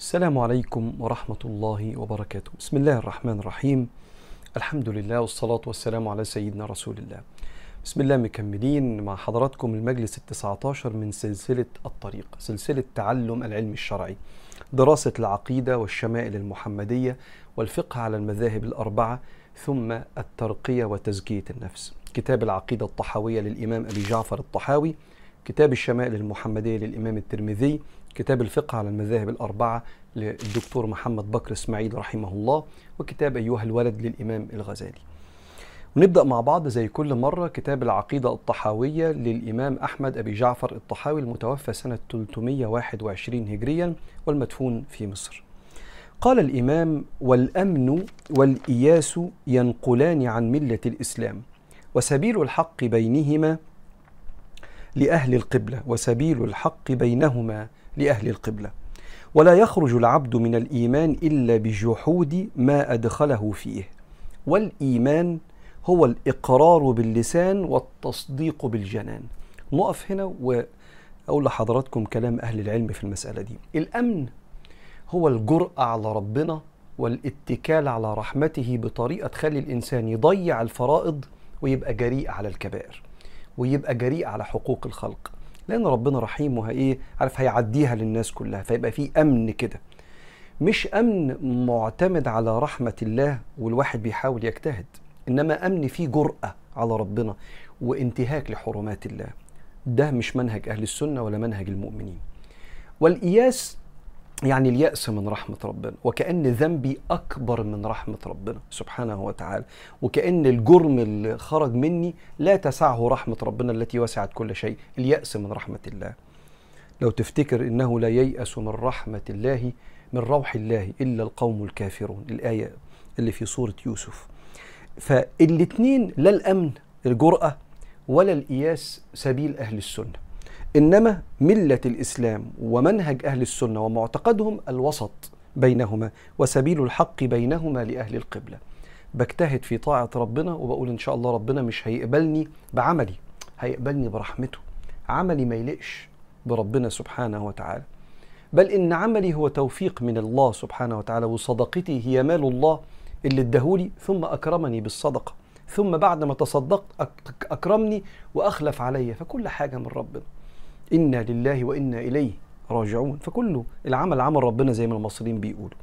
السلام عليكم ورحمة الله وبركاته. بسم الله الرحمن الرحيم. الحمد لله والصلاة والسلام على سيدنا رسول الله. بسم الله مكملين مع حضراتكم المجلس التسعة عشر من سلسلة الطريق سلسلة تعلم العلم الشرعي دراسة العقيدة والشمائل المحمدية والفقه على المذاهب الأربعة ثم الترقية وتزكية النفس. كتاب العقيدة الطحاوية للإمام أبي جعفر الطحاوي كتاب الشمائل المحمدية للإمام الترمذي كتاب الفقه على المذاهب الأربعة للدكتور محمد بكر إسماعيل رحمه الله وكتاب أيها الولد للإمام الغزالي. ونبدأ مع بعض زي كل مرة كتاب العقيدة الطحاوية للإمام أحمد أبي جعفر الطحاوي المتوفى سنة 321 هجريا والمدفون في مصر. قال الإمام والأمن والإياس ينقلان عن ملة الإسلام وسبيل الحق بينهما لأهل القبلة وسبيل الحق بينهما لأهل القبلة. ولا يخرج العبد من الإيمان إلا بجحود ما أدخله فيه. والإيمان هو الإقرار باللسان والتصديق بالجنان. نقف هنا وأقول لحضراتكم كلام أهل العلم في المسألة دي. الأمن هو الجرأة على ربنا والاتكال على رحمته بطريقة تخلي الإنسان يضيع الفرائض ويبقى جريء على الكبائر ويبقى جريء على حقوق الخلق. لأن ربنا رحيم وهي عارف هيعديها للناس كلها فيبقى في أمن كده. مش أمن معتمد على رحمة الله والواحد بيحاول يجتهد إنما أمن فيه جرأة على ربنا وانتهاك لحرمات الله. ده مش منهج أهل السنة ولا منهج المؤمنين. والاياس يعني اليأس من رحمة ربنا وكأن ذنبي أكبر من رحمة ربنا سبحانه وتعالى وكأن الجرم اللي خرج مني لا تسعه رحمة ربنا التي وسعت كل شيء اليأس من رحمة الله. لو تفتكر إنه لا ييأس من رحمة الله من روح الله إلا القوم الكافرون الآية اللي في سورة يوسف. فالاتنين لا الأمن الجرأة ولا الإياس سبيل أهل السنة. إنما ملة الإسلام ومنهج أهل السنة ومعتقدهم الوسط بينهما وسبيل الحق بينهما لأهل القبلة. بجتهد في طاعة ربنا وبقول إن شاء الله ربنا مش هيقبلني بعملي هيقبلني برحمته. عملي ما يليقش بربنا سبحانه وتعالى. بل إن عملي هو توفيق من الله سبحانه وتعالى وصدقتي هي مال الله اللي ادهولي ثم أكرمني بالصدقة ثم بعد ما تصدقت أكرمني وأخلف علي فكل حاجة من ربنا. إنا لله وإنا إليه راجعون. فكله العمل عمل ربنا زي ما المصريين بيقولوا.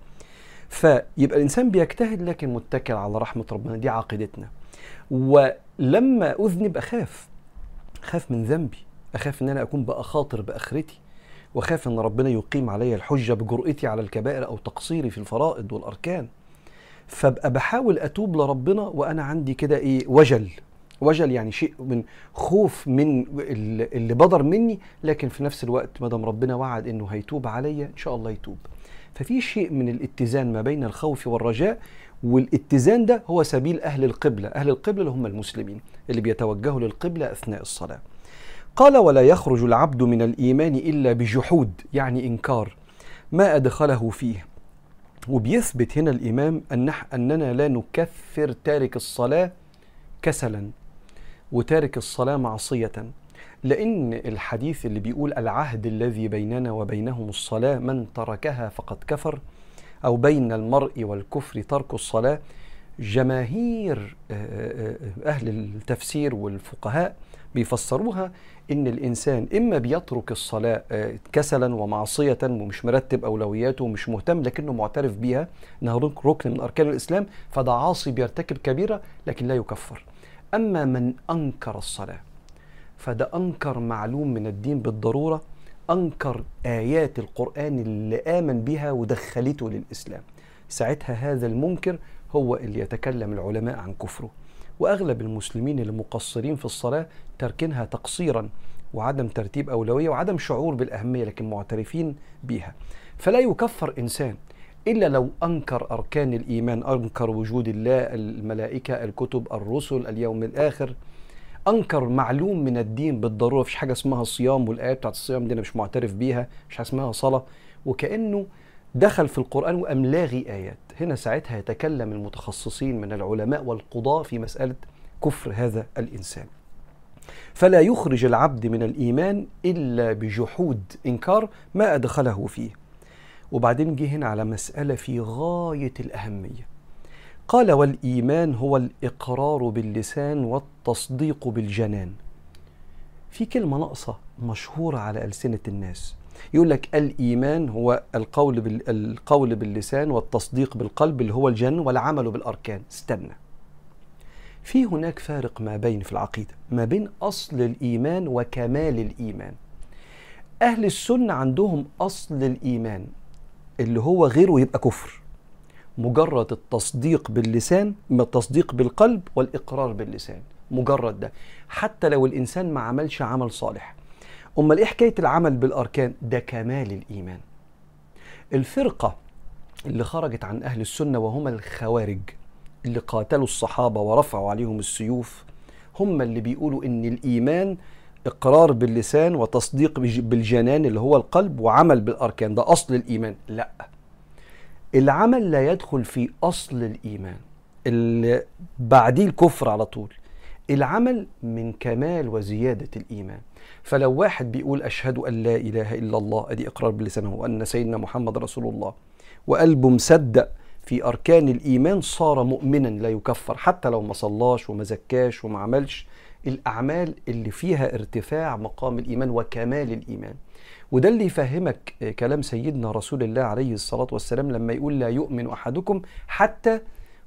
فيبقى الإنسان بيجتهد لكن متكل على رحمة ربنا. دي عقيدتنا. ولما أذنب أخاف. أخاف من ذنبي. أخاف إن أنا أكون بأخاطر بآخرتي. وأخاف إن ربنا يقيم علي الحجة بجرأتي على الكبائر أو تقصيري في الفرائض والأركان. فابقى بحاول أتوب لربنا وأنا عندي كده إيه؟ وجل. وجل يعني شيء من خوف من اللي بدر مني لكن في نفس الوقت ما دام ربنا وعد إنه هيتوب عليا إن شاء الله يتوب. ففي شيء من الاتزان ما بين الخوف والرجاء والاتزان ده هو سبيل أهل القبلة. أهل القبلة اللي هم المسلمين اللي بيتوجهوا للقبلة أثناء الصلاة. قال ولا يخرج العبد من الإيمان إلا بجحود يعني إنكار. ما أدخله فيه. وبيثبت هنا الإمام أن أننا لا نكفر تارك الصلاة كسلا. وتارك الصلاة معصية. لأن الحديث اللي بيقول العهد الذي بيننا وبينهم الصلاة من تركها فقد كفر أو بين المرء والكفر ترك الصلاة جماهير أهل التفسير والفقهاء بيفسروها إن الإنسان إما بيترك الصلاة كسلا ومعصية ومش مرتب أولوياته ومش مهتم لكنه معترف بيها إنها ركن من أركان الإسلام فده عاصي بيرتكب كبيرة لكن لا يكفر. أما من أنكر الصلاة فده أنكر معلوم من الدين بالضرورة أنكر آيات القرآن اللي آمن بها ودخلته للإسلام. ساعتها هذا المنكر هو اللي يتكلم العلماء عن كفره. وأغلب المسلمين اللي مقصرين في الصلاة تركنها تقصيرا وعدم ترتيب أولوية وعدم شعور بالأهمية لكن معترفين بها فلا يكفر إنسان إلا لو أنكر أركان الإيمان أنكر وجود الله الملائكة الكتب الرسل اليوم الآخر أنكر معلوم من الدين بالضرورة. مفيش حاجة اسمها صيام والآيات بتاعت الصيام دي أنا مش معترف بيها مش حاجة اسمها صلاة. وكأنه دخل في القرآن وأم لاغي آيات. هنا ساعتها يتكلم المتخصصين من العلماء والقضاة في مسألة كفر هذا الإنسان. فلا يخرج العبد من الإيمان إلا بجحود إنكار ما أدخله فيه. وبعدين جه هنا على مسألة في غاية الأهمية. قال والإيمان هو الإقرار باللسان والتصديق بالجنان. في كلمة ناقصة مشهورة على ألسنة الناس. يقول لك الإيمان هو القول, بال... القول باللسان والتصديق بالقلب اللي هو الجن والعمل بالأركان. استنى. في هناك فارق ما بين في العقيدة ما بين أصل الإيمان وكمال الإيمان. أهل السنة عندهم أصل الإيمان. اللي هو غيره يبقى كفر. مجرد التصديق باللسان ما التصديق بالقلب والإقرار باللسان. مجرد ده. حتى لو الإنسان ما عملش عمل صالح. أمال إيه حكاية العمل بالأركان؟ ده كمال الإيمان. الفرقة اللي خرجت عن أهل السنة وهم الخوارج اللي قاتلوا الصحابة ورفعوا عليهم السيوف هم اللي بيقولوا إن الإيمان إقرار باللسان وتصديق بالجنان اللي هو القلب وعمل بالأركان. ده أصل الإيمان. لا. العمل لا يدخل في أصل الإيمان. اللي بعديه الكفر على طول. العمل من كمال وزيادة الإيمان. فلو واحد بيقول أشهد أن لا إله إلا الله أدي إقرار بلسانه وأن سيدنا محمد رسول الله وقلبه مصدق في أركان الإيمان صار مؤمنا لا يكفر حتى لو ما صلاش وما زكاش وما عملش. الأعمال اللي فيها ارتفاع مقام الإيمان وكمال الإيمان. وده اللي يفهمك كلام سيدنا رسول الله عليه الصلاة والسلام لما يقول لا يؤمن أحدكم حتى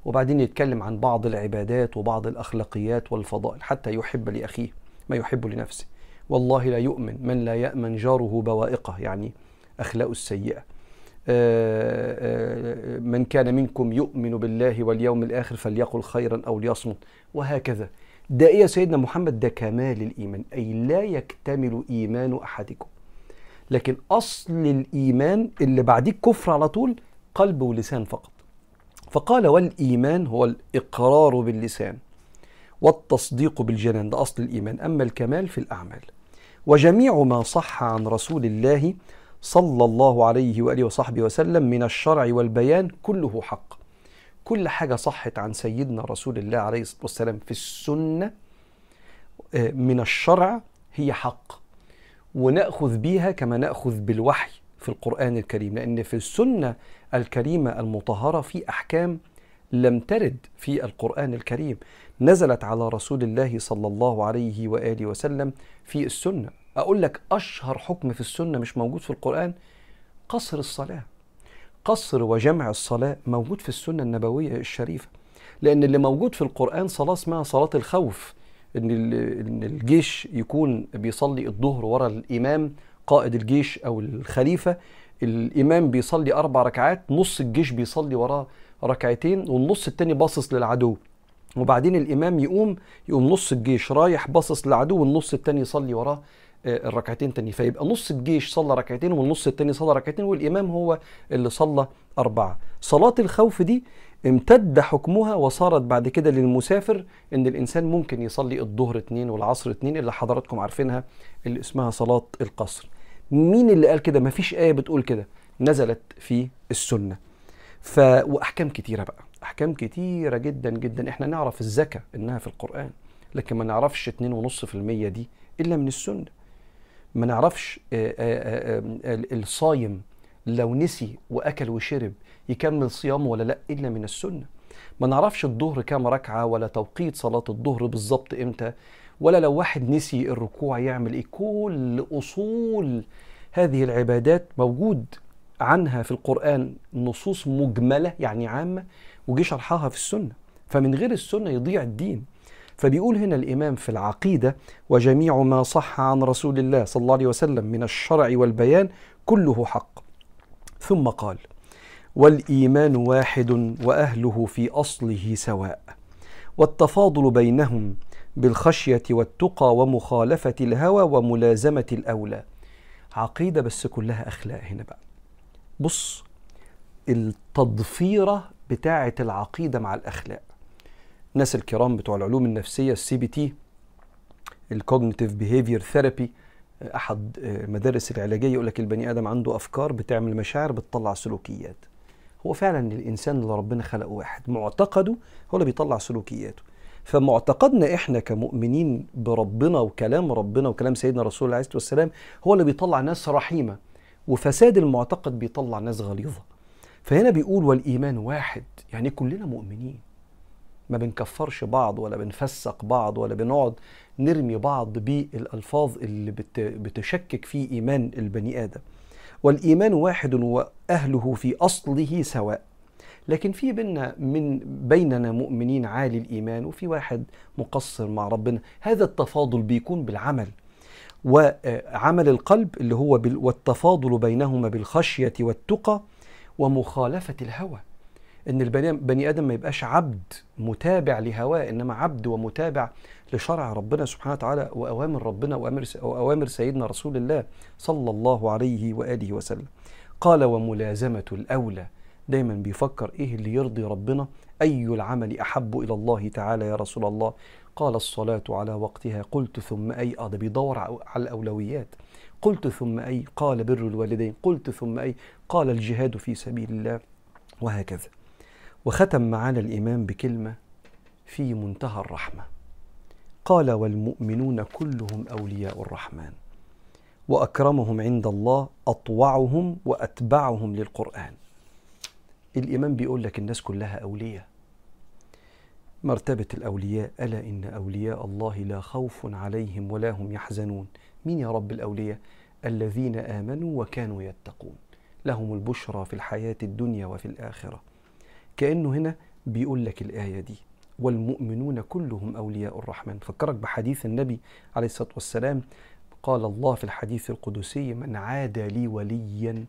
وبعدين يتكلم عن بعض العبادات وبعض الأخلاقيات والفضائل حتى يحب لأخيه ما يحب لنفسه. والله لا يؤمن من لا يأمن جاره بوائقه يعني أخلاقه السيئة. من كان منكم يؤمن بالله واليوم الآخر فليقل خيرا أو ليصمت وهكذا. ده إيه يا سيدنا محمد؟ ده كمال الإيمان أي لا يكتمل إيمان أحدكم. لكن أصل الإيمان اللي بعديه كفر على طول قلب ولسان فقط. فقال والإيمان هو الإقرار باللسان والتصديق بالجنان ده أصل الإيمان. أما الكمال في الأعمال. وجميع ما صح عن رسول الله صلى الله عليه وآله وصحبه وسلم من الشرع والبيان كله حق. كل حاجة صحت عن سيدنا رسول الله عليه الصلاة والسلام في السنة من الشرع هي حق. ونأخذ بيها كما نأخذ بالوحي في القرآن الكريم لأن في السنة الكريمة المطهرة في أحكام لم ترد في القرآن الكريم. نزلت على رسول الله صلى الله عليه وآله وسلم في السنة. أقول لك أشهر حكم في السنة مش موجود في القرآن قصر الصلاة. قصر وجمع الصلاة موجود في السنة النبوية الشريفة. لأن اللي موجود في القرآن صلاة اسمها صلاة الخوف. إن إن الجيش يكون بيصلي الظهر ورا الإمام قائد الجيش أو الخليفة. الإمام بيصلي أربع ركعات نص الجيش بيصلي وراه ركعتين والنص التاني باصص للعدو. وبعدين الإمام يقوم يقوم نص الجيش رايح باصص للعدو والنص التاني يصلي وراه الركعتين تاني. فيبقى نص الجيش صلى ركعتين والنص التاني صلى ركعتين والإمام هو اللي صلى أربعة. صلاة الخوف دي امتد حكمها وصارت بعد كده للمسافر إن الإنسان ممكن يصلي الظهر اتنين والعصر اتنين اللي حضراتكم عارفينها اللي اسمها صلاة القصر. مين اللي قال كده؟ مفيش آية بتقول كده. نزلت في السنة. ف وأحكام كتيرة بقى. أحكام كتيرة جدا جدا. إحنا نعرف الزكاة إنها في القرآن لكن ما نعرفش اتنين ونص في المية دي إلا من السنة. ما نعرفش آآ آآ الصايم لو نسي وأكل وشرب يكمل صيامه ولا لأ؟ إلا من السنة. ما نعرفش الظهر كام ركعة ولا توقيت صلاة الظهر بالظبط إمتى ولا لو واحد نسي الركوع يعمل إيه. كل أصول هذه العبادات موجود عنها في القرآن نصوص مجملة يعني عامة وجي شرحها في السنة. فمن غير السنة يضيع الدين. فبيقول هنا الإمام في العقيدة وجميع ما صح عن رسول الله صلى الله عليه وسلم من الشرع والبيان كله حق. ثم قال والإيمان واحد وأهله في أصله سواء والتفاضل بينهم بالخشية والتقى ومخالفة الهوى وملازمة الأولى. عقيدة بس كلها أخلاق هنا بقى. بص التضفيرة بتاعة العقيدة مع الأخلاق. الناس الكرام بتوع العلوم النفسية ال CBT ال cognitive behavior therapy أحد المدارس العلاجية يقول لك البني آدم عنده أفكار بتعمل مشاعر بتطلع سلوكيات. هو فعلا الإنسان اللي ربنا خلقه واحد معتقده هو اللي بيطلع سلوكياته. فمعتقدنا إحنا كمؤمنين بربنا وكلام ربنا وكلام سيدنا رسول الله عليه الصلاة والسلام هو اللي بيطلع ناس رحيمة. وفساد المعتقد بيطلع ناس غليظة. فهنا بيقول والإيمان واحد يعني كلنا مؤمنين. ما بنكفرش بعض ولا بنفسق بعض ولا بنقعد نرمي بعض بالألفاظ اللي بتشكك في إيمان البني آدم. والإيمان واحد وأهله في أصله سواء. لكن في بيننا من بيننا مؤمنين عالي الإيمان وفي واحد مقصر مع ربنا. هذا التفاضل بيكون بالعمل. وعمل القلب اللي هو والتفاضل بينهما بالخشية والتقى ومخالفة الهوى. إن البني آدم ما يبقاش عبد متابع لهواه إنما عبد ومتابع لشرع ربنا سبحانه وتعالى وأوامر ربنا واوامر وأوامر سيدنا رسول الله صلى الله عليه وآله وسلم. قال وملازمة الأولى. دايما بيفكر إيه اللي يرضي ربنا؟ أي العمل أحب إلى الله تعالى يا رسول الله؟ قال الصلاة على وقتها. قلت ثم أي. آه ده بيدور على الأولويات. قلت ثم أي. قال بر الوالدين. قلت ثم أي. قال الجهاد في سبيل الله. وهكذا. وختم معنا الإمام بكلمة في منتهى الرحمة. قال والمؤمنون كلهم أولياء الرحمن وأكرمهم عند الله أطوعهم وأتبعهم للقرآن. الإمام بيقول لك الناس كلها أولياء. مرتبة الأولياء ألا إن أولياء الله لا خوف عليهم ولا هم يحزنون. مين يا رب الأولياء؟ الذين آمنوا وكانوا يتقون. لهم البشرى في الحياة الدنيا وفي الآخرة. كأنه هنا بيقول لك الآية دي. والمؤمنون كلهم أولياء الرحمن. فكرك بحديث النبي عليه الصلاة والسلام قال الله في الحديث القدسي من عاد لي وليا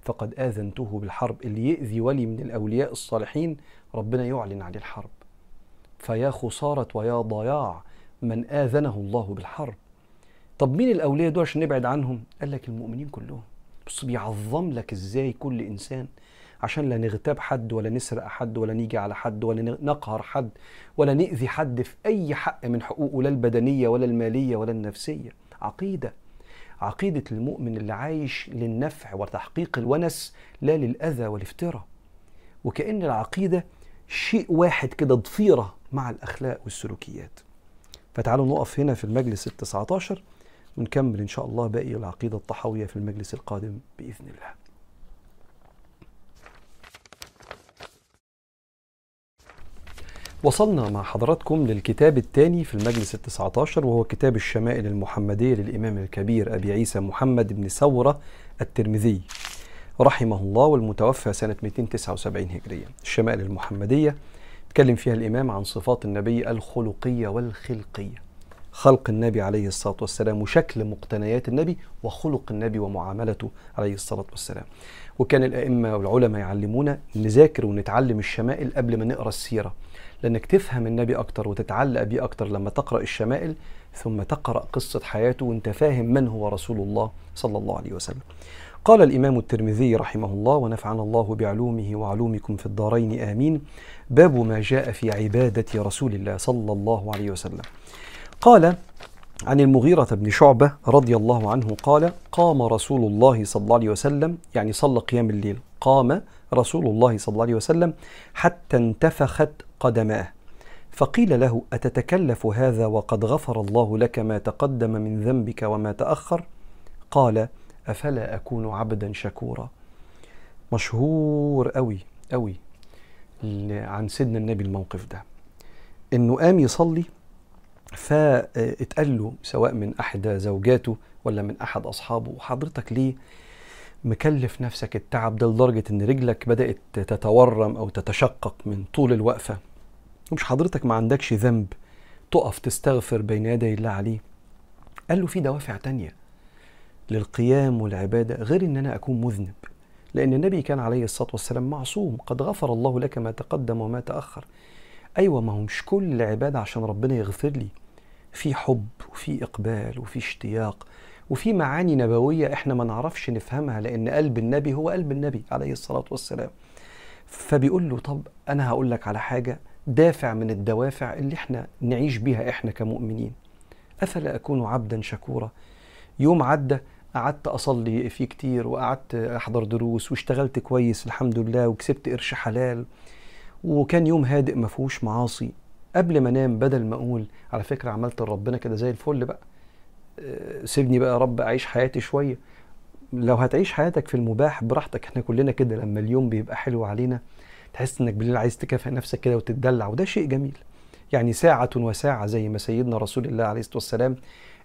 فقد آذنته بالحرب. اللي يأذي ولي من الأولياء الصالحين ربنا يعلن عن الحرب. فيا خسارة ويا ضياع من آذنه الله بالحرب. طب مين الأولياء دول عشان نبعد عنهم؟ قال لك المؤمنين كلهم. بص بيعظم لك إزاي كل إنسان عشان لا نغتاب حد ولا نسرق حد ولا نيجي على حد ولا نقهر حد ولا نأذي حد في أي حق من حقوقه لا البدنية ولا المالية ولا النفسية. عقيدة. عقيدة المؤمن اللي عايش للنفع وتحقيق الونس لا للأذى والافتراء. وكأن العقيدة شيء واحد كده ضفيرة مع الأخلاق والسلوكيات. فتعالوا نقف هنا في المجلس التسعة عشر ونكمل إن شاء الله باقي العقيدة الطحوية في المجلس القادم بإذن الله. وصلنا مع حضراتكم للكتاب الثاني في المجلس التسعة عشر وهو كتاب الشمائل المحمدية للإمام الكبير أبي عيسى محمد بن ثورة الترمذي رحمه الله والمتوفى سنة 279 هجرية. الشمائل المحمدية تكلم فيها الإمام عن صفات النبي الخلقية والخلقية. خلق النبي عليه الصلاة والسلام وشكل مقتنيات النبي وخلق النبي ومعاملته عليه الصلاة والسلام. وكان الأئمة والعلماء يعلمونا نذاكر ونتعلم الشمائل قبل ما نقرأ السيرة لأنك تفهم النبي أكتر وتتعلق بيه أكتر لما تقرأ الشمائل ثم تقرأ قصة حياته وأنت فاهم من هو رسول الله صلى الله عليه وسلم. قال الإمام الترمذي رحمه الله ونفعنا الله بعلومه وعلومكم في الدارين آمين. باب ما جاء في عبادة رسول الله صلى الله عليه وسلم. قال عن المغيرة بن شعبة رضي الله عنه قال قام رسول الله صلى الله عليه وسلم يعني صلى قيام الليل قام رسول الله صلى الله عليه وسلم حتى انتفخت قدماه فقيل له أتتكلف هذا وقد غفر الله لك ما تقدم من ذنبك وما تأخر؟ قال أفلا أكون عبدا شكورا. مشهور قوي قوي عن سيدنا النبي الموقف ده. إنه قام يصلي فاتقال له سواء من احدى زوجاته ولا من أحد أصحابه. حضرتك ليه مكلف نفسك التعب ده لدرجة إن رجلك بدأت تتورم أو تتشقق من طول الوقفة؟ ومش حضرتك ما عندكش ذنب تقف تستغفر بين يدي الله عليه؟ قال له في دوافع تانية للقيام والعبادة غير إن أنا أكون مذنب. لأن النبي كان عليه الصلاة والسلام معصوم قد غفر الله لك ما تقدم وما تأخر. أيوه ما هو مش كل العبادة عشان ربنا يغفر لي. في حب وفي إقبال وفي اشتياق وفي معاني نبوية إحنا ما نعرفش نفهمها لأن قلب النبي هو قلب النبي عليه الصلاة والسلام. فبيقول له طب أنا هقول لك على حاجة دافع من الدوافع اللي إحنا نعيش بيها إحنا كمؤمنين. أفلا أكون عبدا شكورا؟ يوم عدى قعدت أصلي فيه كتير وقعدت أحضر دروس واشتغلت كويس الحمد لله وكسبت قرش حلال. وكان يوم هادئ ما فيهوش معاصي. قبل ما انام بدل ما أقول على فكرة عملت لربنا كده زي الفل بقى. سيبني بقى يا رب أعيش حياتي شوية. لو هتعيش حياتك في المباح براحتك. إحنا كلنا كده لما اليوم بيبقى حلو علينا تحس إنك بالليل عايز تكافئ نفسك كده وتتدلع وده شيء جميل. يعني ساعة وساعة زي ما سيدنا رسول الله عليه الصلاة والسلام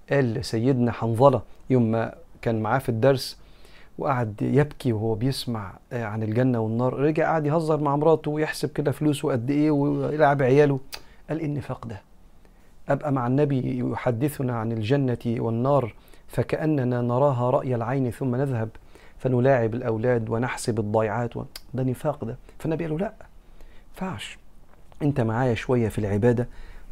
قال سيدنا حنظلة يوم ما كان معاه في الدرس وقعد يبكي وهو بيسمع عن الجنة والنار. رجع قعد يهزر مع مراته ويحسب كده فلوسه قد إيه ويلعب عياله. قال إيه النفاق ده؟ أبقى مع النبي يحدثنا عن الجنة والنار فكأننا نراها رأي العين ثم نذهب فنلاعب الأولاد ونحسب الضيعات ده نفاق ده. فالنبي قال له لا ينفعش أنت معايا شوية في العبادة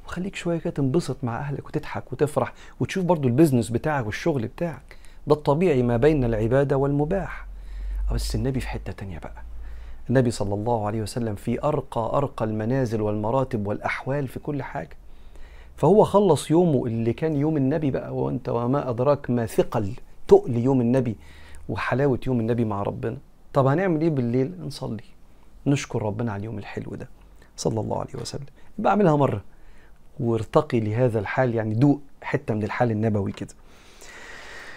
وخليك شوية كده تنبسط مع أهلك وتضحك وتفرح وتشوف برضو البيزنس بتاعك والشغل بتاعك. ده الطبيعي ما بين العبادة والمباح. بس النبي في حتة تانية بقى. النبي صلى الله عليه وسلم في أرقى أرقى المنازل والمراتب والأحوال في كل حاجة. فهو خلص يومه اللي كان يوم النبي بقى وأنت وما أدراك ما ثقل تقل يوم النبي وحلاوة يوم النبي مع ربنا. طب هنعمل إيه بالليل؟ نصلي. نشكر ربنا على اليوم الحلو ده. صلى الله عليه وسلم. يبقى اعملها مرة. وارتقي لهذا الحال يعني دوق حتة من الحال النبوي كده.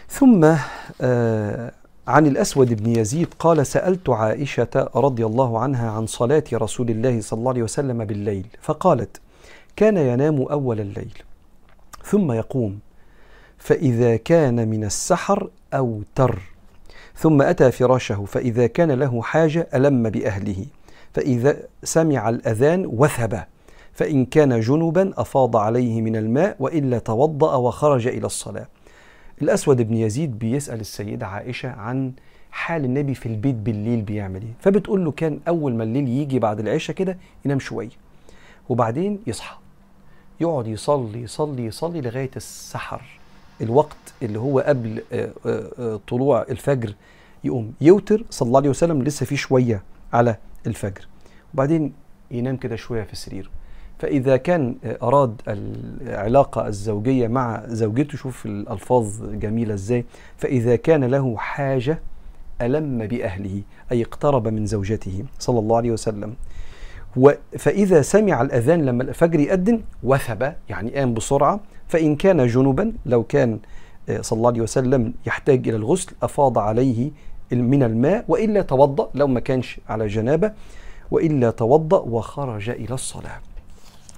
ثم آه عن الأسود بن يزيد قال سألت عائشة رضي الله عنها عن صلاة رسول الله صلى الله عليه وسلم بالليل فقالت كان ينام أول الليل ثم يقوم فإذا كان من السحر أوتر ثم أتى فراشه فإذا كان له حاجة ألم بأهله فإذا سمع الأذان وثب فإن كان جنبا أفاض عليه من الماء وإلا توضأ وخرج إلى الصلاة. الأسود بن يزيد بيسأل السيدة عائشة عن حال النبي في البيت بالليل بيعمل إيه. فبتقول له كان أول ما الليل يجي بعد العشاء كده ينام شوية وبعدين يصحى يقعد يصلي يصلي يصلي لغاية السحر الوقت اللي هو قبل طلوع الفجر يقوم. يوتر صلى الله عليه وسلم لسه في شوية على الفجر وبعدين ينام كده شوية في سريره فإذا كان أراد العلاقة الزوجية مع زوجته شوف الألفاظ جميلة إزاي. فإذا كان له حاجة ألم بأهله أي اقترب من زوجته صلى الله عليه وسلم. فإذا سمع الأذان لما الفجر يأذن وثب يعني قام بسرعة. فإن كان جنبا لو كان صلى الله عليه وسلم يحتاج إلى الغسل أفاض عليه من الماء وإلا توضأ لو ما كانش على جنابة وإلا توضأ وخرج إلى الصلاة.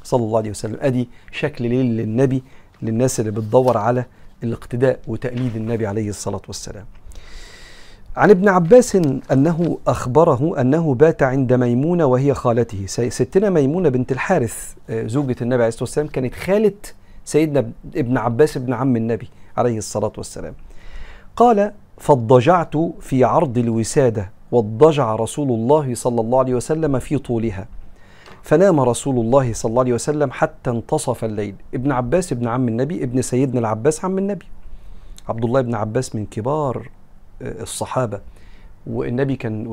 صلى الله عليه وسلم. أدي شكل ليل للنبي للناس اللي بتدور على الاقتداء وتقليد النبي عليه الصلاة والسلام. عن ابن عباس أنه أخبره أنه بات عند ميمونة وهي خالته. ستنا ميمونة بنت الحارث زوجة النبي عليه الصلاة والسلام كانت خالة سيدنا ابن عباس ابن عم النبي عليه الصلاة والسلام. قال فاضجعت في عرض الوسادة واضجع رسول الله صلى الله عليه وسلم في طولها. فنام رسول الله صلى الله عليه وسلم حتى انتصف الليل. ابن عباس ابن عم النبي ابن سيدنا العباس عم النبي. عبد الله بن عباس من كبار الصحابة. والنبي كان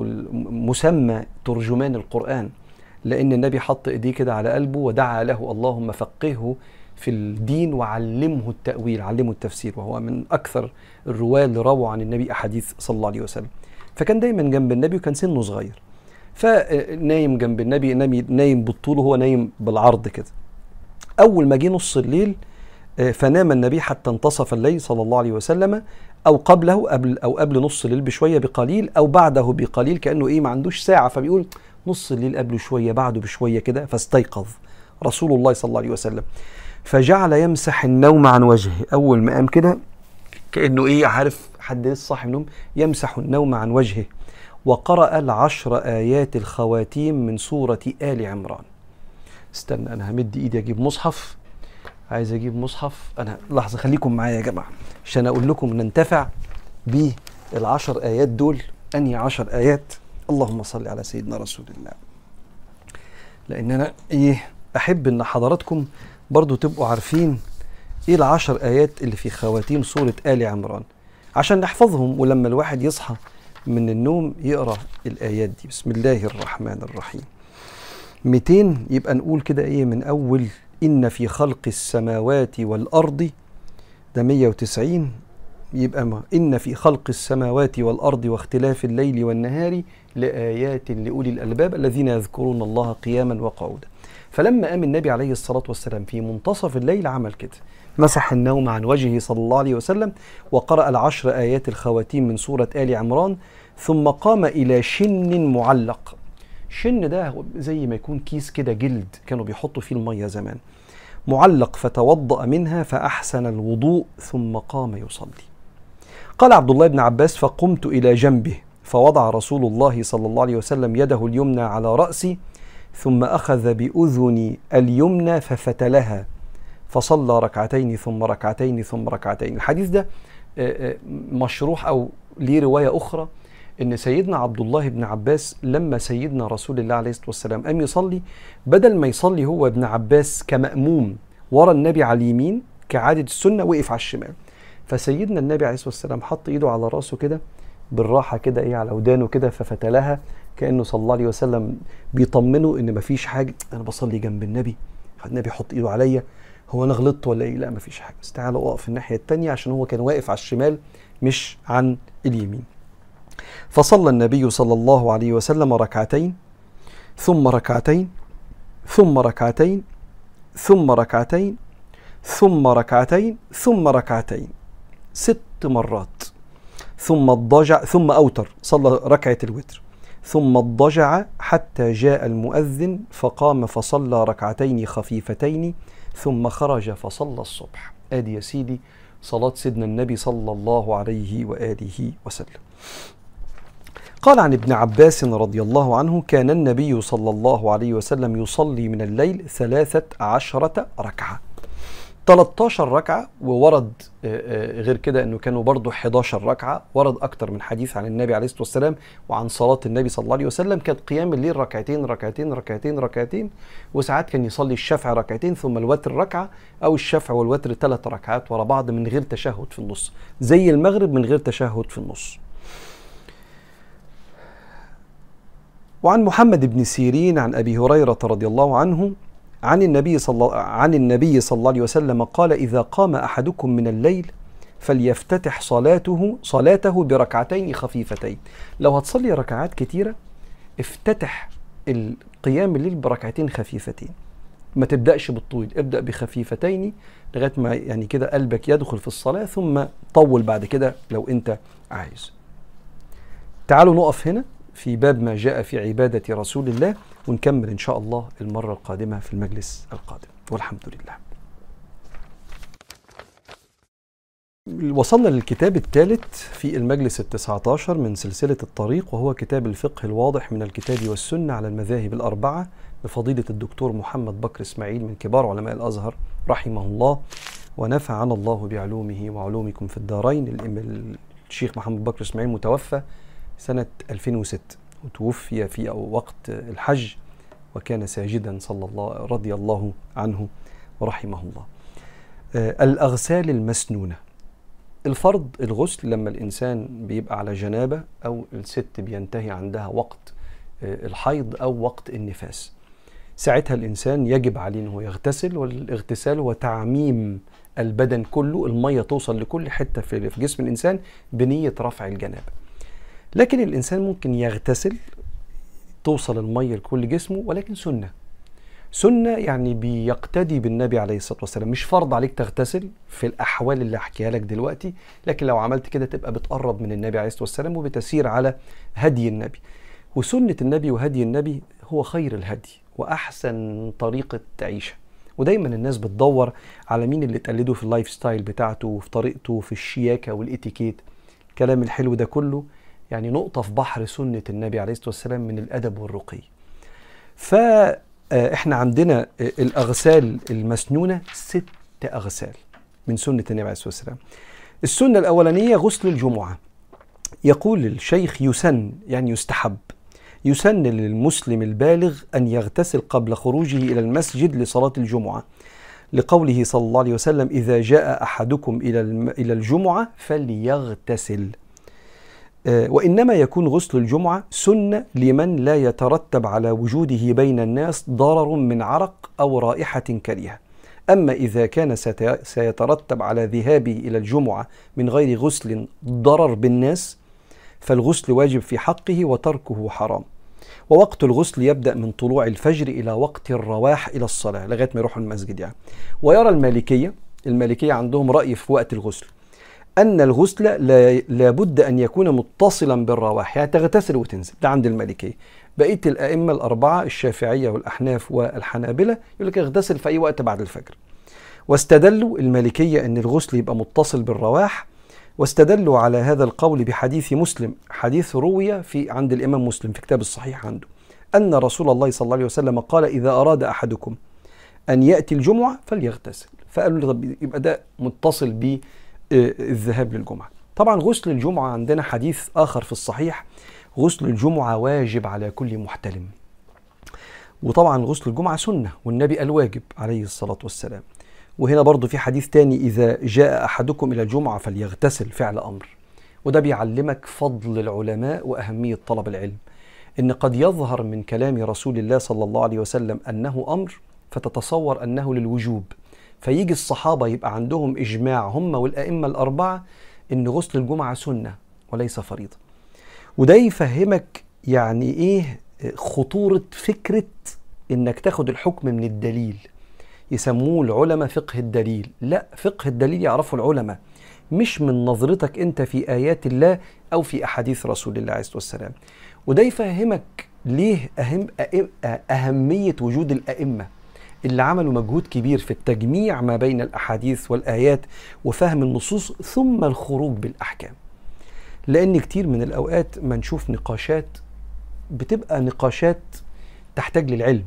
مسمى ترجمان القرآن لأن النبي حط إيديه كده على قلبه ودعا له اللهم فقهه في الدين وعلمه التأويل علمه التفسير. وهو من أكثر الرواة اللي رووا عن النبي أحاديث صلى الله عليه وسلم. فكان دايما جنب النبي وكان سنه صغير. فنايم جنب النبي نايم بالطول وهو نايم بالعرض كده. أول ما جه نص الليل فنام النبي حتى انتصف الليل صلى الله عليه وسلم أو قبله قبل أو قبل نص الليل بشوية بقليل أو بعده بقليل كأنه إيه ما عندوش ساعة فبيقول نص الليل قبله شوية بعده بشوية كده فاستيقظ رسول الله صلى الله عليه وسلم. فجعل يمسح النوم عن وجهه. أول ما قام كده كأنه إيه عارف حد لسه صاحي من النوم يمسح النوم عن وجهه. وقرأ العشر آيات الخواتيم من سورة آل عمران. استنى أنا همد إيدي أجيب مصحف. عايز أجيب مصحف؟ أنا لحظة خليكم معايا يا جماعة عشان أقول لكم ننتفع بالعشر آيات دول أنهي عشر آيات؟ اللهم صل على سيدنا رسول الله. لأن أنا إيه أحب إن حضراتكم برضو تبقوا عارفين إيه العشر آيات اللي في خواتيم سورة آل عمران عشان نحفظهم ولما الواحد يصحى من النوم يقرأ الآيات دي. بسم الله الرحمن الرحيم. 200 يبقى نقول كده إيه؟ من أول إن في خلق السماوات والأرض ده 190 يبقى ما إن في خلق السماوات والأرض واختلاف الليل والنهار لآيات لأولي الألباب الذين يذكرون الله قياما وقعودا. فلما قام النبي عليه الصلاة والسلام في منتصف الليل عمل كده. مسح النوم عن وجهه صلى الله عليه وسلم وقرأ العشر آيات الخواتيم من سورة آل عمران ثم قام إلى شن معلق. شن ده زي ما يكون كيس كده جلد كانوا بيحطوا فيه المية زمان. معلق فتوضأ منها فأحسن الوضوء ثم قام يصلي. قال عبد الله بن عباس فقمت إلى جنبه فوضع رسول الله صلى الله عليه وسلم يده اليمنى على رأسي ثم أخذ بأذني اليمنى ففتلها فصلى ركعتين ثم ركعتين ثم ركعتين. الحديث ده مشروح أو ليه رواية أخرى إن سيدنا عبد الله بن عباس لما سيدنا رسول الله عليه الصلاة والسلام قام يصلي بدل ما يصلي هو ابن عباس كمأموم ورا النبي على اليمين كعادة السنة وقف على الشمال. فسيدنا النبي عليه الصلاة والسلام حط إيده على راسه كده بالراحة كده إيه على ودانه كده ففتلها كأنه صلى الله عليه وسلم بيطمنه إن مفيش حاجة. أنا بصلي جنب النبي النبي يحط إيده عليا. هو أنا غلطت ولا إيه؟ لا مفيش حاجة. بس تعالى أقف الناحية الثانية عشان هو كان واقف على الشمال مش عن اليمين. فصلى النبي صلى الله عليه وسلم ركعتين ثم ركعتين ثم ركعتين ثم ركعتين ثم ركعتين ثم ركعتين. ست مرات. ثم اضطجع ثم أوتر صلى ركعة الوتر. ثم اضطجع حتى جاء المؤذن فقام فصلى ركعتين خفيفتين ثم خرج فصلى الصبح. آدي يا سيدي صلاة سيدنا النبي صلى الله عليه وآله وسلم. قال عن ابن عباس رضي الله عنه كان النبي صلى الله عليه وسلم يصلي من الليل ثلاثة عشرة ركعة. 13 ركعة وورد غير كده إنه كانوا برضه 11 ركعة ورد أكتر من حديث عن النبي عليه الصلاة والسلام وعن صلاة النبي صلى الله عليه وسلم. كانت قيام الليل ركعتين ركعتين ركعتين ركعتين وساعات كان يصلي الشفع ركعتين ثم الوتر ركعة أو الشفع والوتر ثلاث ركعات ورا بعض من غير تشهد في النص زي المغرب من غير تشهد في النص. وعن محمد بن سيرين عن أبي هريرة رضي الله عنه عن النبي صلى عن النبي صلى الله عليه وسلم قال إذا قام أحدكم من الليل فليفتتح صلاته صلاته بركعتين خفيفتين. لو هتصلي ركعات كتيرة افتتح القيام الليل بركعتين خفيفتين. ما تبدأش بالطويل ابدأ بخفيفتين لغاية ما يعني كده قلبك يدخل في الصلاة ثم طول بعد كده لو أنت عايز. تعالوا نقف هنا. في باب ما جاء في عبادة رسول الله ونكمل إن شاء الله المرة القادمة في المجلس القادم. والحمد لله. وصلنا للكتاب الثالث في المجلس التسعة عشر من سلسلة الطريق وهو كتاب الفقه الواضح من الكتاب والسنة على المذاهب الأربعة لفضيلة الدكتور محمد بكر إسماعيل من كبار علماء الأزهر رحمه الله ونفعنا الله بعلومه وعلومكم في الدارين. الشيخ محمد بكر إسماعيل متوفى سنة 2006 وتوفي في وقت الحج وكان ساجدا صلى الله رضي الله عنه ورحمه الله. آه الأغسال المسنونة. الفرض الغسل لما الإنسان بيبقى على جنابة أو الست بينتهي عندها وقت آه الحيض أو وقت النفاس. ساعتها الإنسان يجب عليه أنه يغتسل والاغتسال هو تعميم البدن كله المية توصل لكل حتة في جسم الإنسان بنية رفع الجنابة. لكن الإنسان ممكن يغتسل توصل الميه لكل جسمه ولكن سنة. سنة يعني بيقتدي بالنبي عليه الصلاة والسلام. مش فرض عليك تغتسل في الأحوال اللي هحكيها لك دلوقتي لكن لو عملت كده تبقى بتقرب من النبي عليه الصلاة والسلام وبتسير على هدي النبي. وسنة النبي وهدي النبي هو خير الهدي وأحسن طريقة عيشه ودايما الناس بتدور على مين اللي تقلده في ال lifestyle بتاعته وفي طريقته في الشياكة والإتيكيت. الكلام الحلو ده كله يعني نقطة في بحر سنة النبي عليه الصلاة والسلام من الأدب والرقي. فإحنا عندنا الأغسال المسنونة ست أغسال من سنة النبي عليه الصلاة والسلام. السنة الأولانية غسل الجمعة. يقول الشيخ يسن يعني يستحب يسن للمسلم البالغ أن يغتسل قبل خروجه إلى المسجد لصلاة الجمعة. لقوله صلى الله عليه وسلم إذا جاء أحدكم إلى إلى الجمعة فليغتسل. وإنما يكون غسل الجمعة سنة لمن لا يترتب على وجوده بين الناس ضرر من عرق أو رائحة كريهة. أما إذا كان سيترتب على ذهابه إلى الجمعة من غير غسل ضرر بالناس فالغسل واجب في حقه وتركه حرام. ووقت الغسل يبدأ من طلوع الفجر إلى وقت الرواح إلى الصلاة لغاية ما يروحوا المسجد يعني. ويرى المالكية المالكية عندهم رأي في وقت الغسل. أن الغسل لا- لابد أن يكون متصلا بالرواح يعني تغتسل وتنزل. ده عند المالكية. بقية الأئمة الأربعة الشافعية والأحناف والحنابلة يقول لك اغتسل في أي وقت بعد الفجر. واستدلوا المالكية أن الغسل يبقى متصل بالرواح واستدلوا على هذا القول بحديث مسلم. حديث روي في عند الإمام مسلم في كتاب الصحيح عنده. أن رسول الله صلى الله عليه وسلم قال إذا أراد أحدكم أن يأتي الجمعة فليغتسل. فقالوا طب يبقى ده متصل بالذهاب للجمعة. طبعا غسل الجمعة عندنا حديث آخر في الصحيح غسل الجمعة واجب على كل محتلم. وطبعا غسل الجمعة سنة والنبي قال واجب عليه الصلاة والسلام. وهنا برضو في حديث تاني إذا جاء أحدكم إلى الجمعة فليغتسل فعل أمر. وده بيعلمك فضل العلماء وأهمية طلب العلم. إن قد يظهر من كلام رسول الله صلى الله عليه وسلم أنه أمر فتتصور أنه للوجوب. فيجي الصحابة يبقى عندهم إجماع هم والأئمة الأربعة إن غسل الجمعة سنة وليس فريضة. وده يفهمك يعني إيه خطورة فكرة إنك تاخد الحكم من الدليل. يسموه العلماء فقه الدليل. لا فقه الدليل يعرفه العلماء مش من نظرتك أنت في آيات الله أو في أحاديث رسول الله عليه الصلاة والسلام. وده يفهمك ليه أهم أهم- أهمية وجود الأئمة. اللي عملوا مجهود كبير في التجميع ما بين الأحاديث والآيات وفهم النصوص ثم الخروج بالأحكام. لأن كتير من الأوقات ما نشوف نقاشات بتبقى نقاشات تحتاج للعلم.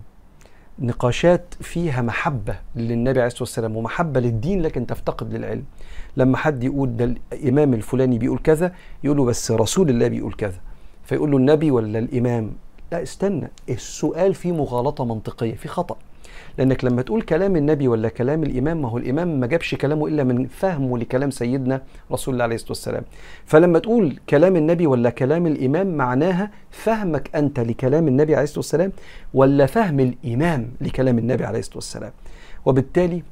نقاشات فيها محبة للنبي عليه الصلاة والسلام ومحبة للدين لكن تفتقد للعلم. لما حد يقول ده الإمام الفلاني بيقول كذا يقول له بس رسول الله بيقول كذا. فيقول له النبي ولا الإمام؟ لا استنى السؤال فيه مغالطة منطقية في خطأ. لأنك لما تقول كلام النبي ولا كلام الإمام ما هو الإمام ما جابش كلامه إلا من فهمه لكلام سيدنا رسول الله عليه الصلاة والسلام. فلما تقول كلام النبي ولا كلام الإمام معناها فهمك أنت لكلام النبي عليه الصلاة والسلام ولا فهم الإمام لكلام النبي عليه الصلاة والسلام. وبالتالي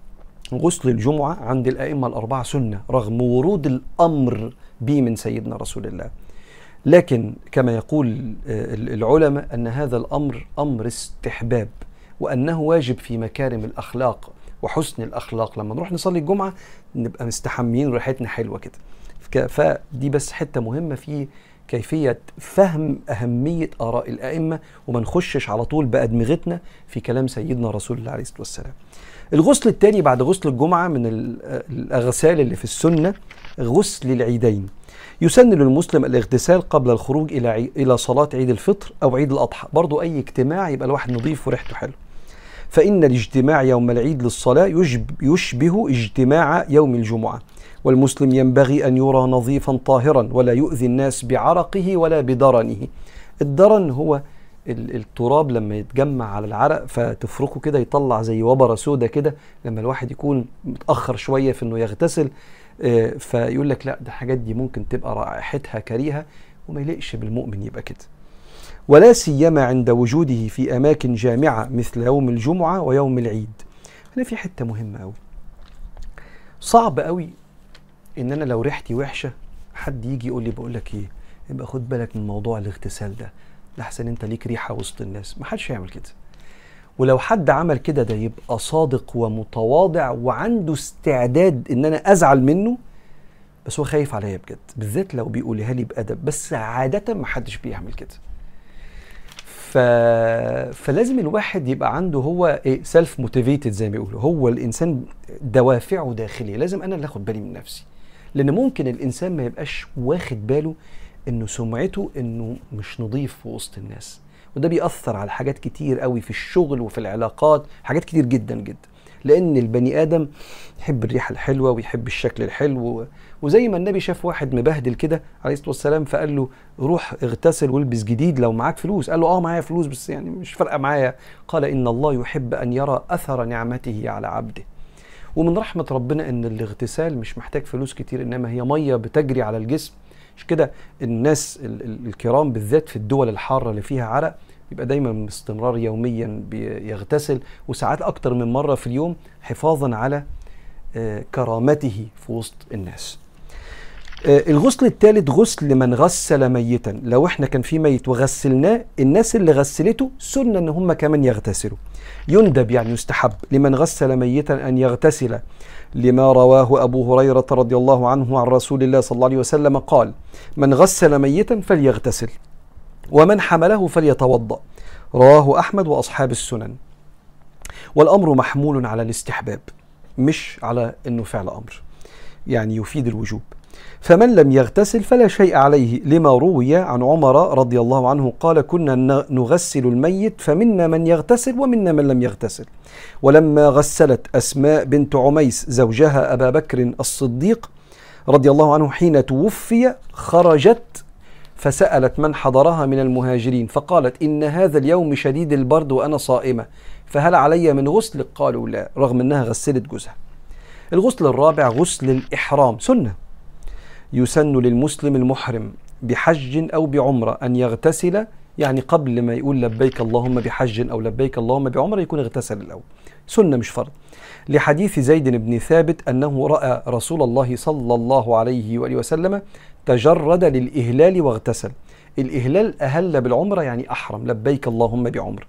غسل الجمعة عند الأئمة الأربعة سنة رغم ورود الأمر به من سيدنا رسول الله. لكن كما يقول آه، العلماء أن هذا الأمر أمر استحباب. وأنه واجب في مكارم الأخلاق وحسن الأخلاق. لما نروح نصلي الجمعة نبقى مستحمين ريحتنا حلوة كده. فدي بس حتة مهمة في كيفية فهم أهمية آراء الأئمة وما نخشش على طول بأدمغتنا في كلام سيدنا رسول الله عليه الصلاة والسلام. الغسل الثاني بعد غسل الجمعة من ال- الأغسال اللي في السنة غسل العيدين. يسن للمسلم الاغتسال قبل الخروج إلى. إلى صلاة عيد الفطر أو عيد الأضحى. برضو أي اجتماع يبقى الواحد نظيف وريحته حلو فإن الاجتماع يوم العيد للصلاة يشب... يشبه اجتماع يوم الجمعة. والمسلم ينبغي أن يرى نظيفا طاهرا ولا يؤذي الناس بعرقه ولا بدرنه. الدرن هو ال- التراب لما يتجمع على العرق فتفركه كده يطلع زي وبرة سودة كده. لما الواحد يكون متأخر شوية في إنه يغتسل آه، فيقول لك لا ده الحاجات دي ممكن تبقى رائحتها كريهة وما يليقش بالمؤمن يبقى كده. ولا سيما عند وجوده في أماكن جامعة مثل يوم الجمعة ويوم العيد. هنا في حتة مهمة أوي. صعب أوي إن أنا لو ريحتي وحشة حد يجي يقول لي بقول لك إيه؟ يبقى خد بالك من موضوع الاغتسال ده. لحسن أنت ليك ريحة وسط الناس. ما حدش يعمل كده. ولو حد عمل كده ده يبقى صادق ومتواضع وعنده استعداد إن أنا أزعل منه بس هو خايف عليا بجد. بالذات لو بيقولها لي بأدب. بس عادة ما حدش بيعمل كده. فلازم الواحد يبقى عنده هو إيه self motivated زي ما بيقولوا. هو الإنسان دوافعه داخلية. لازم أنا اللي آخد بالي من نفسي. لأن ممكن الإنسان ما يبقاش واخد باله انه سمعته إنه مش نظيف في وسط الناس. وده بيأثر على حاجات كتير قوي في الشغل وفي العلاقات حاجات كتير جدا جدا. لأن البني آدم يحب الريحة الحلوة ويحب الشكل الحلو وزي ما النبي شاف واحد مبهدل كده عليه الصلاة والسلام فقال له روح اغتسل والبس جديد لو معاك فلوس. قال له آه معايا فلوس بس يعني مش فارقة معايا. قال إن الله يحب أن يرى أثر نعمته على عبده. ومن رحمة ربنا إن الاغتسال مش محتاج فلوس كتير إنما هي مية بتجري على الجسم. مش كده؟ الناس ال- ال- الكرام بالذات في الدول الحارة اللي فيها عرق يبقى دايما باستمرار يوميا بيغتسل وساعات أكتر من مرة في اليوم حفاظا على آه، كرامته في وسط الناس. آه، الغسل الثالث غسل من غسل ميتا. لو إحنا كان في ميت وغسلناه الناس اللي غسلته سنة إن هم كمان يغتسلوا. يندب يعني يستحب لمن غسل ميتا أن يغتسل. لما رواه أبو هريرة رضي الله عنه عن رسول الله صلى الله عليه وسلم قال من غسل ميتا فليغتسل. ومن حمله فليتوضأ. رواه أحمد وأصحاب السنن. والأمر محمول على الاستحباب مش على إنه فعل أمر. يعني يفيد الوجوب. فمن لم يغتسل فلا شيء عليه لما روي عن عمر رضي الله عنه قال كنا نغسل الميت فمنا من يغتسل ومنا من لم يغتسل. ولما غسلت أسماء بنت عميس زوجها أبا بكر الصديق رضي الله عنه حين توفي خرجت فسألت من حضرها من المهاجرين فقالت إن هذا اليوم شديد البرد وأنا صائمة فهل علي من غسل؟ قالوا لا رغم أنها غسلت جوزها الغسل الرابع غسل الإحرام سنة. يسن للمسلم المحرم بحج أو بعمرة أن يغتسل يعني قبل ما يقول لبيك اللهم بحج أو لبيك اللهم بعمرة يكون اغتسل الأول. سنة مش فرض. لحديث زيد بن ثابت أنه رأى رسول الله صلى الله عليه وآله وسلم تجرد للإهلال واغتسل. الإهلال أهل بالعمرة يعني أحرم. لبيك اللهم بعمرة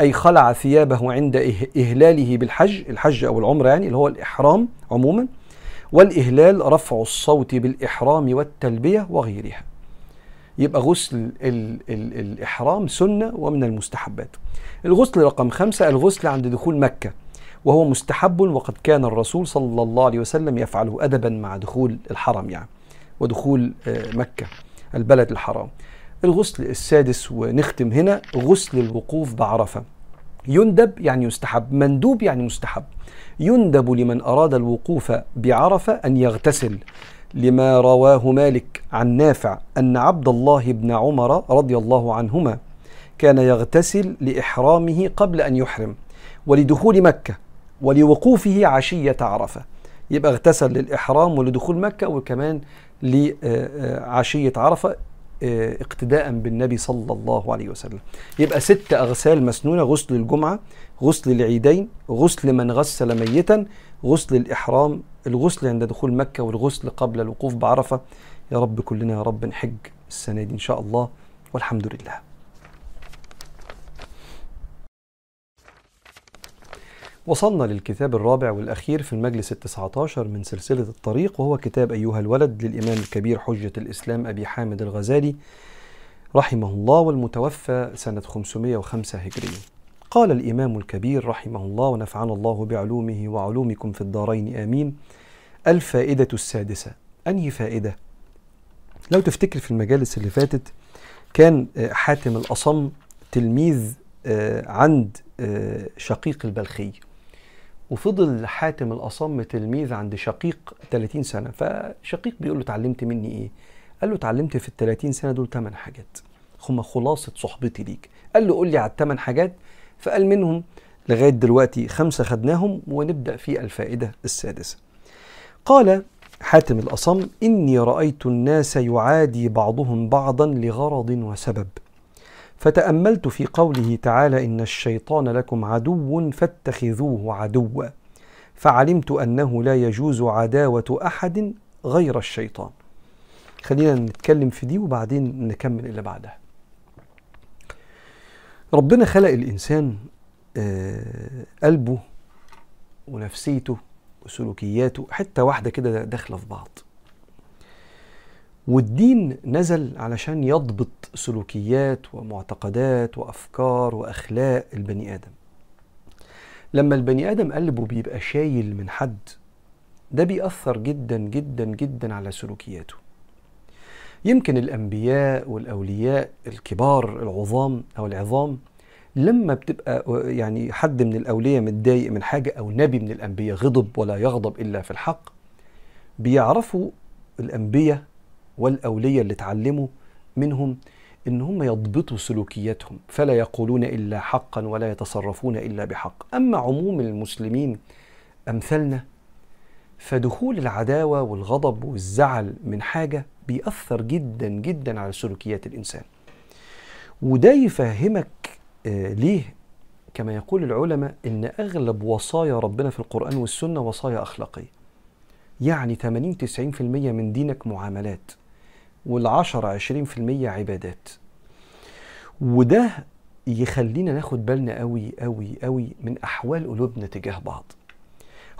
أي خلع ثيابه عند إهلاله بالحج. الحج أو العمرة يعني اللي هو الإحرام عموما. والإهلال رفع الصوت بالإحرام والتلبية وغيرها. يبقى غسل ال ال الإحرام سنة ومن المستحبات. الغسل رقم خمسة الغسل عند دخول مكة. وهو مستحب وقد كان الرسول صلى الله عليه وسلم يفعله أدبا مع دخول الحرم يعني. ودخول آه، مكة البلد الحرام. الغسل السادس ونختم هنا غسل الوقوف بعرفة. يندب يعني يستحب مندوب يعني مستحب. يندب لمن أراد الوقوف بعرفة أن يغتسل. لما رواه مالك عن نافع أن عبد الله بن عمر رضي الله عنهما كان يغتسل لإحرامه قبل أن يحرم ولدخول مكة ولوقوفه عشية عرفة. يبقى اغتسل للإحرام ولدخول مكة وكمان لعشية عرفة آه، اقتداء بالنبي صلى الله عليه وسلم. يبقى ست أغسال مسنونة غسل الجمعة غسل العيدين غسل من غسل ميتا غسل الإحرام الغسل عند دخول مكة والغسل قبل الوقوف بعرفة. يا رب كلنا يا رب نحج السنة دي إن شاء الله والحمد لله. وصلنا للكتاب الرابع والأخير في المجلس التسعة عشر من سلسلة الطريق وهو كتاب أيها الولد للإمام الكبير حجة الإسلام أبي حامد الغزالي رحمه الله والمتوفى سنة 505 هجرية. قال الإمام الكبير رحمه الله ونفعنا الله بعلومه وعلومكم في الدارين آمين. الفائدة السادسة أنهي فائدة؟ لو تفتكر في المجالس اللي فاتت كان حاتم الأصم تلميذ آه، عند آه، شقيق البلخي. وفضل حاتم الأصم تلميذ عند شقيق 30 سنة. فشقيق بيقول له اتعلمت مني إيه؟ قال له اتعلمت في ال 30 سنة دول 8 حاجات. هم خلاصة صحبتي ليك. قال له قول لي على الثمان حاجات. فقال منهم لغاية دلوقتي خمسة خدناهم ونبدأ في الفائدة السادسة. قال حاتم الأصم إني رأيت الناس يعادي بعضهم بعضا لغرض وسبب. فتأملت في قوله تعالى إن الشيطان لكم عدو فاتخذوه عدوا. فعلمت أنه لا يجوز عداوة أحد غير الشيطان. خلينا نتكلم في دي وبعدين نكمل اللي بعدها. ربنا خلق الإنسان آه، قلبه ونفسيته وسلوكياته حتة واحدة كده داخلة في بعض. والدين نزل علشان يضبط سلوكيات ومعتقدات وأفكار وأخلاق البني آدم. لما البني آدم قلبه بيبقى شايل من حد ده بيأثر جدا جدا جدا على سلوكياته. يمكن الأنبياء والأولياء الكبار العظام أو العظام لما بتبقى يعني حد من الأولياء متضايق من حاجة أو نبي من الأنبياء غضب ولا يغضب إلا في الحق بيعرفوا الأنبياء والأولية اللي اتعلموا منهم إن هم يضبطوا سلوكياتهم فلا يقولون إلا حقا ولا يتصرفون إلا بحق. أما عموم المسلمين أمثالنا فدخول العداوة والغضب والزعل من حاجة بيأثر جدا جدا على سلوكيات الإنسان. وده يفهمك آه ليه؟ كما يقول العلماء إن أغلب وصايا ربنا في القرآن والسنة وصايا أخلاقية. يعني 80 90% من دينك معاملات. والعشرة عشرين في المية عبادات. وده يخلينا ناخد بالنا قوي قوي قوي من أحوال قلوبنا تجاه بعض.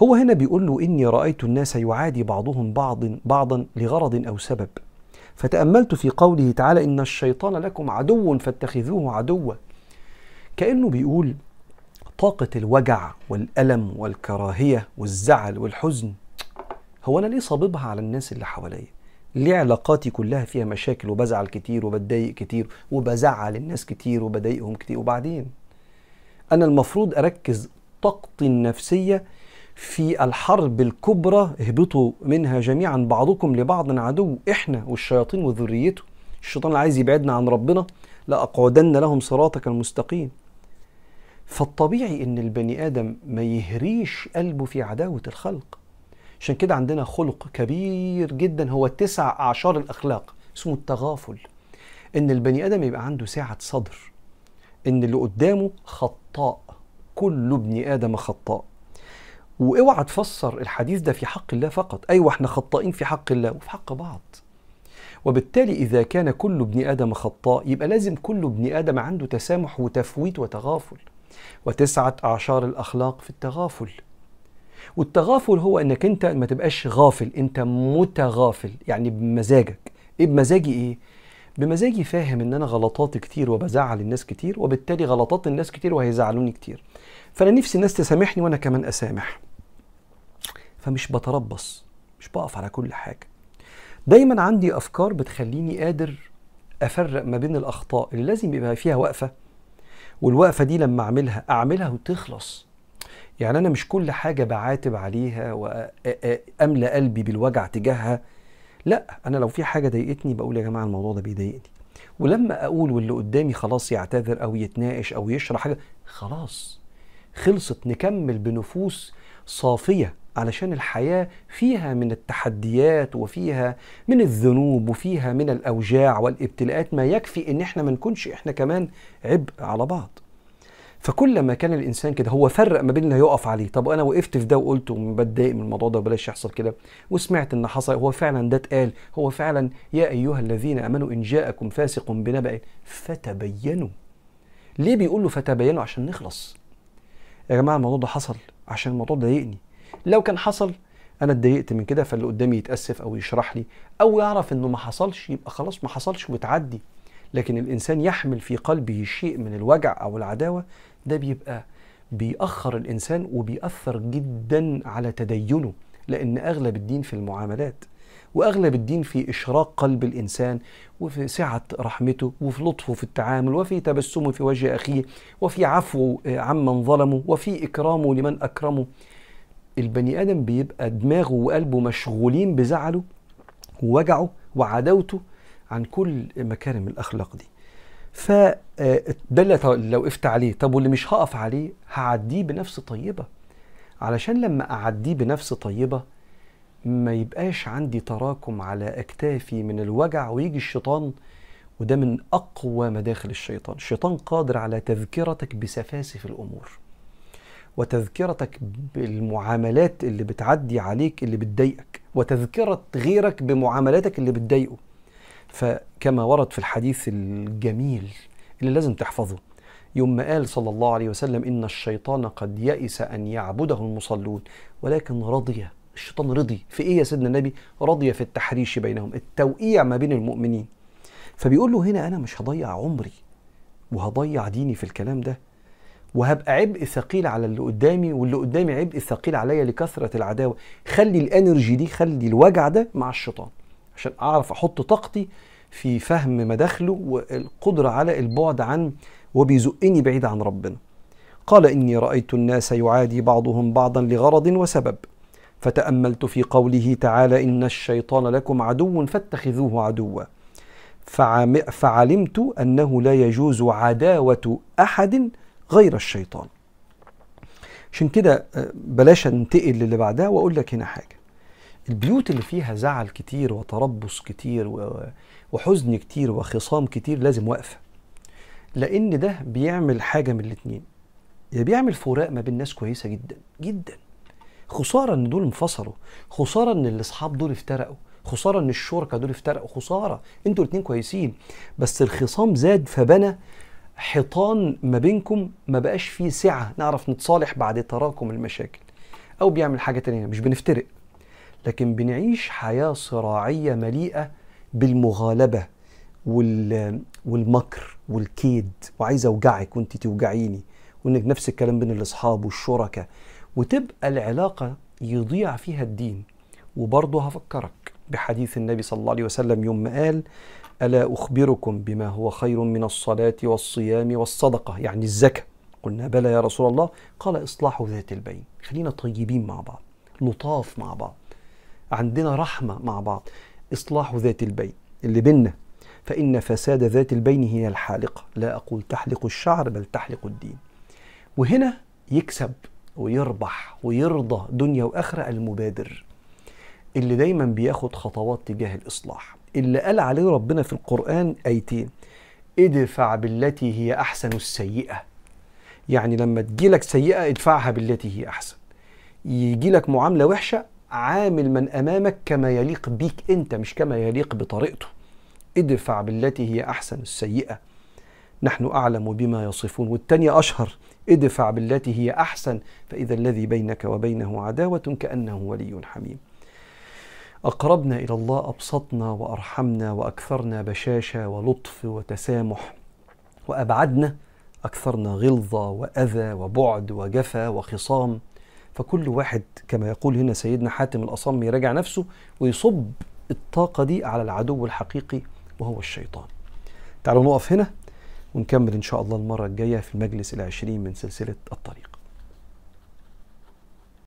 هو هنا بيقول له إني رأيت الناس يعادي بعضهم بعض بعضا لغرض أو سبب. فتأملت في قوله تعالى إن الشيطان لكم عدو فاتخذوه عدوا. كأنه بيقول طاقة الوجع والألم والكراهية والزعل والحزن هو أنا ليه صاببها على الناس اللي حواليا؟ ليه علاقاتي كلها فيها مشاكل وبزعل كتير وبتضايق كتير وبزعل الناس كتير وبضايقهم كتير. وبعدين أنا المفروض أركز طاقتي النفسية في الحرب الكبرى اهبطوا منها جميعا بعضكم لبعض عدو إحنا والشياطين وذريته. الشيطان اللي عايز يبعدنا عن ربنا لأقعدن لهم صراطك المستقيم. فالطبيعي إن البني آدم ما يهريش قلبه في عداوة الخلق. عشان كده عندنا خلق كبير جدا هو تسع أعشار الأخلاق اسمه التغافل. إن البني آدم يبقى عنده سعه صدر إن اللي قدامه خطاء كل ابن آدم خطاء. وأوعى تفسر الحديث ده في حق الله فقط. أيوه إحنا خطائين في حق الله وفي حق بعض. وبالتالي إذا كان كل ابن آدم خطاء يبقى لازم كل ابن آدم عنده تسامح وتفويت وتغافل. وتسعة أعشار الأخلاق في التغافل. والتغافل هو إنك أنت ما تبقاش غافل أنت متغافل يعني بمزاجك. إيه بمزاجي إيه؟ بمزاجي فاهم إن أنا غلطاتي كتير وبزعل الناس كتير وبالتالي غلطات الناس كتير وهيزعلوني كتير. فأنا نفسي الناس تسامحني وأنا كمان أسامح. فمش بتربص مش بقف على كل حاجة. دايما عندي أفكار بتخليني قادر أفرق ما بين الأخطاء اللي لازم يبقى فيها وقفة والوقفة دي لما أعملها أعملها وتخلص. يعني أنا مش كل حاجة بعاتب عليها واملى قلبي بالوجع تجاهها. لا أنا لو في حاجة ضايقتني بقول يا جماعة الموضوع ده بيضايقني. ولما أقول واللي قدامي خلاص يعتذر أو يتناقش أو يشرح حاجة خلاص. خلصت نكمل بنفوس صافية علشان الحياة فيها من التحديات وفيها من الذنوب وفيها من الأوجاع والابتلاءات ما يكفي إن إحنا ما نكونش إحنا كمان عبء على بعض. فكل ما كان الإنسان كده هو فرق ما بين اللي هيقف عليه. طب أنا وقفت في ده وقلت بتضايق من الموضوع ده وبلاش يحصل كده وسمعت إن حصل هو فعلا ده اتقال هو فعلا يا أيها الذين آمنوا إن جاءكم فاسق بنبأ فتبينوا. ليه بيقول له فتبينوا؟ عشان نخلص. يا جماعة الموضوع ده حصل عشان الموضوع ضايقني. لو كان حصل أنا اتضايقت من كده فاللي قدامي يتأسف أو يشرح لي أو يعرف إنه ما حصلش يبقى خلاص ما حصلش وتعدي. لكن الإنسان يحمل في قلبه شيء من الوجع أو العداوة ده بيبقى بيأخر الإنسان وبيأثر جدا على تدينه لأن أغلب الدين في المعاملات وأغلب الدين في إشراق قلب الإنسان وفي سعة رحمته وفي لطفه في التعامل وفي تبسمه في وجه أخيه وفي عفو عمن ظلمه وفي إكرامه لمن أكرمه. البني آدم بيبقى دماغه وقلبه مشغولين بزعله ووجعه وعداوته عن كل مكارم الأخلاق دي. فده لو وقفت عليه. طب واللي مش هقف عليه هعديه بنفس طيبة. علشان لما أعديه بنفس طيبة ما يبقاش عندي تراكم على أكتافي من الوجع ويجي الشيطان وده من أقوى مداخل الشيطان. الشيطان قادر على تذكرتك بسفاسف الأمور وتذكرتك بالمعاملات اللي بتعدي عليك اللي بتضايقك وتذكرة غيرك بمعاملاتك اللي بتضايقه. فكما ورد في الحديث الجميل اللي لازم تحفظه يوم ما قال صلى الله عليه وسلم إن الشيطان قد يئس أن يعبده المصلون ولكن رضي الشيطان رضي. في إيه يا سيدنا النبي؟ رضي في التحريش بينهم التوقيع ما بين المؤمنين. فبيقول له هنا أنا مش هضيع عمري وهضيع ديني في الكلام ده وهبقى عبء ثقيل على اللي قدامي واللي قدامي عبء ثقيل عليا لكثرة العداوة. خلي الإنرجي دي خلي الوجع ده مع الشيطان. عشان أعرف أحط طاقتي في فهم مداخله والقدرة على البعد عن وبيزقني بعيد عن ربنا. قال إني رأيت الناس يعادي بعضهم بعضا لغرض وسبب. فتأملت في قوله تعالى إن الشيطان لكم عدو فاتخذوه عدوا. فعلمت أنه لا يجوز عداوة أحد غير الشيطان. عشان كده بلاش أنتقل للي بعدها وأقول لك هنا حاجة. البيوت اللي فيها زعل كتير وتربص كتير وحزن كتير وخصام كتير لازم وقفه لأن ده بيعمل حاجة من الاتنين. يا بيعمل فراق ما بين ناس كويسة جدا جدا. خسارة إن دول انفصلوا خسارة إن الأصحاب دول افترقوا خسارة إن الشركاء دول افترقوا خسارة. أنتوا الاتنين كويسين. بس الخصام زاد فبنى حيطان ما بينكم ما بقاش فيه سعة نعرف نتصالح بعد تراكم المشاكل. أو بيعمل حاجة تانية مش بنفترق. لكن بنعيش حياة صراعية مليئة بالمغالبة وال والمكر والكيد. وعايز أوجعك وأنت توجعيني وانك نفس الكلام بين الأصحاب والشركاء وتبقى العلاقة يضيع فيها الدين. وبرضه هفكرك بحديث النبي صلى الله عليه وسلم يوم ما قال ألا أخبركم بما هو خير من الصلاة والصيام والصدقة؟ يعني الزكاة. قلنا بلى يا رسول الله. قال إصلاح ذات البين. خلينا طيبين مع بعض لطاف مع بعض. عندنا رحمة مع بعض إصلاح ذات البين اللي بينا فإن فساد ذات البين هي الحالقة. لا أقول تحلق الشعر بل تحلق الدين. وهنا يكسب ويربح ويرضى دنيا وآخرة المبادر. اللي دايما بياخد خطوات تجاه الإصلاح. اللي قال عليه ربنا في القرآن آيتين ادفع بالتي هي أحسن السيئة. يعني لما تجيلك سيئة ادفعها بالتي هي أحسن. يجيلك معاملة وحشة عامل من أمامك كما يليق بيك أنت مش كما يليق بطريقته. ادفع بالتي هي أحسن السيئة. نحن أعلم بما يصفون. والتانية أشهر ادفع بالتي هي أحسن. فإذا الذي بينك وبينه عداوة كأنه ولي حميم. أقربنا إلى الله أبسطنا وأرحمنا وأكثرنا بشاشة ولطف وتسامح. وأبعدنا أكثرنا غلظة وأذى وبعد وجفا وخصام. فكل واحد كما يقول هنا سيدنا حاتم الأصم يراجع نفسه ويصب الطاقة دي على العدو الحقيقي وهو الشيطان. تعالوا نقف هنا ونكمل إن شاء الله المرة الجاية في المجلس العشرين من سلسلة الطريق.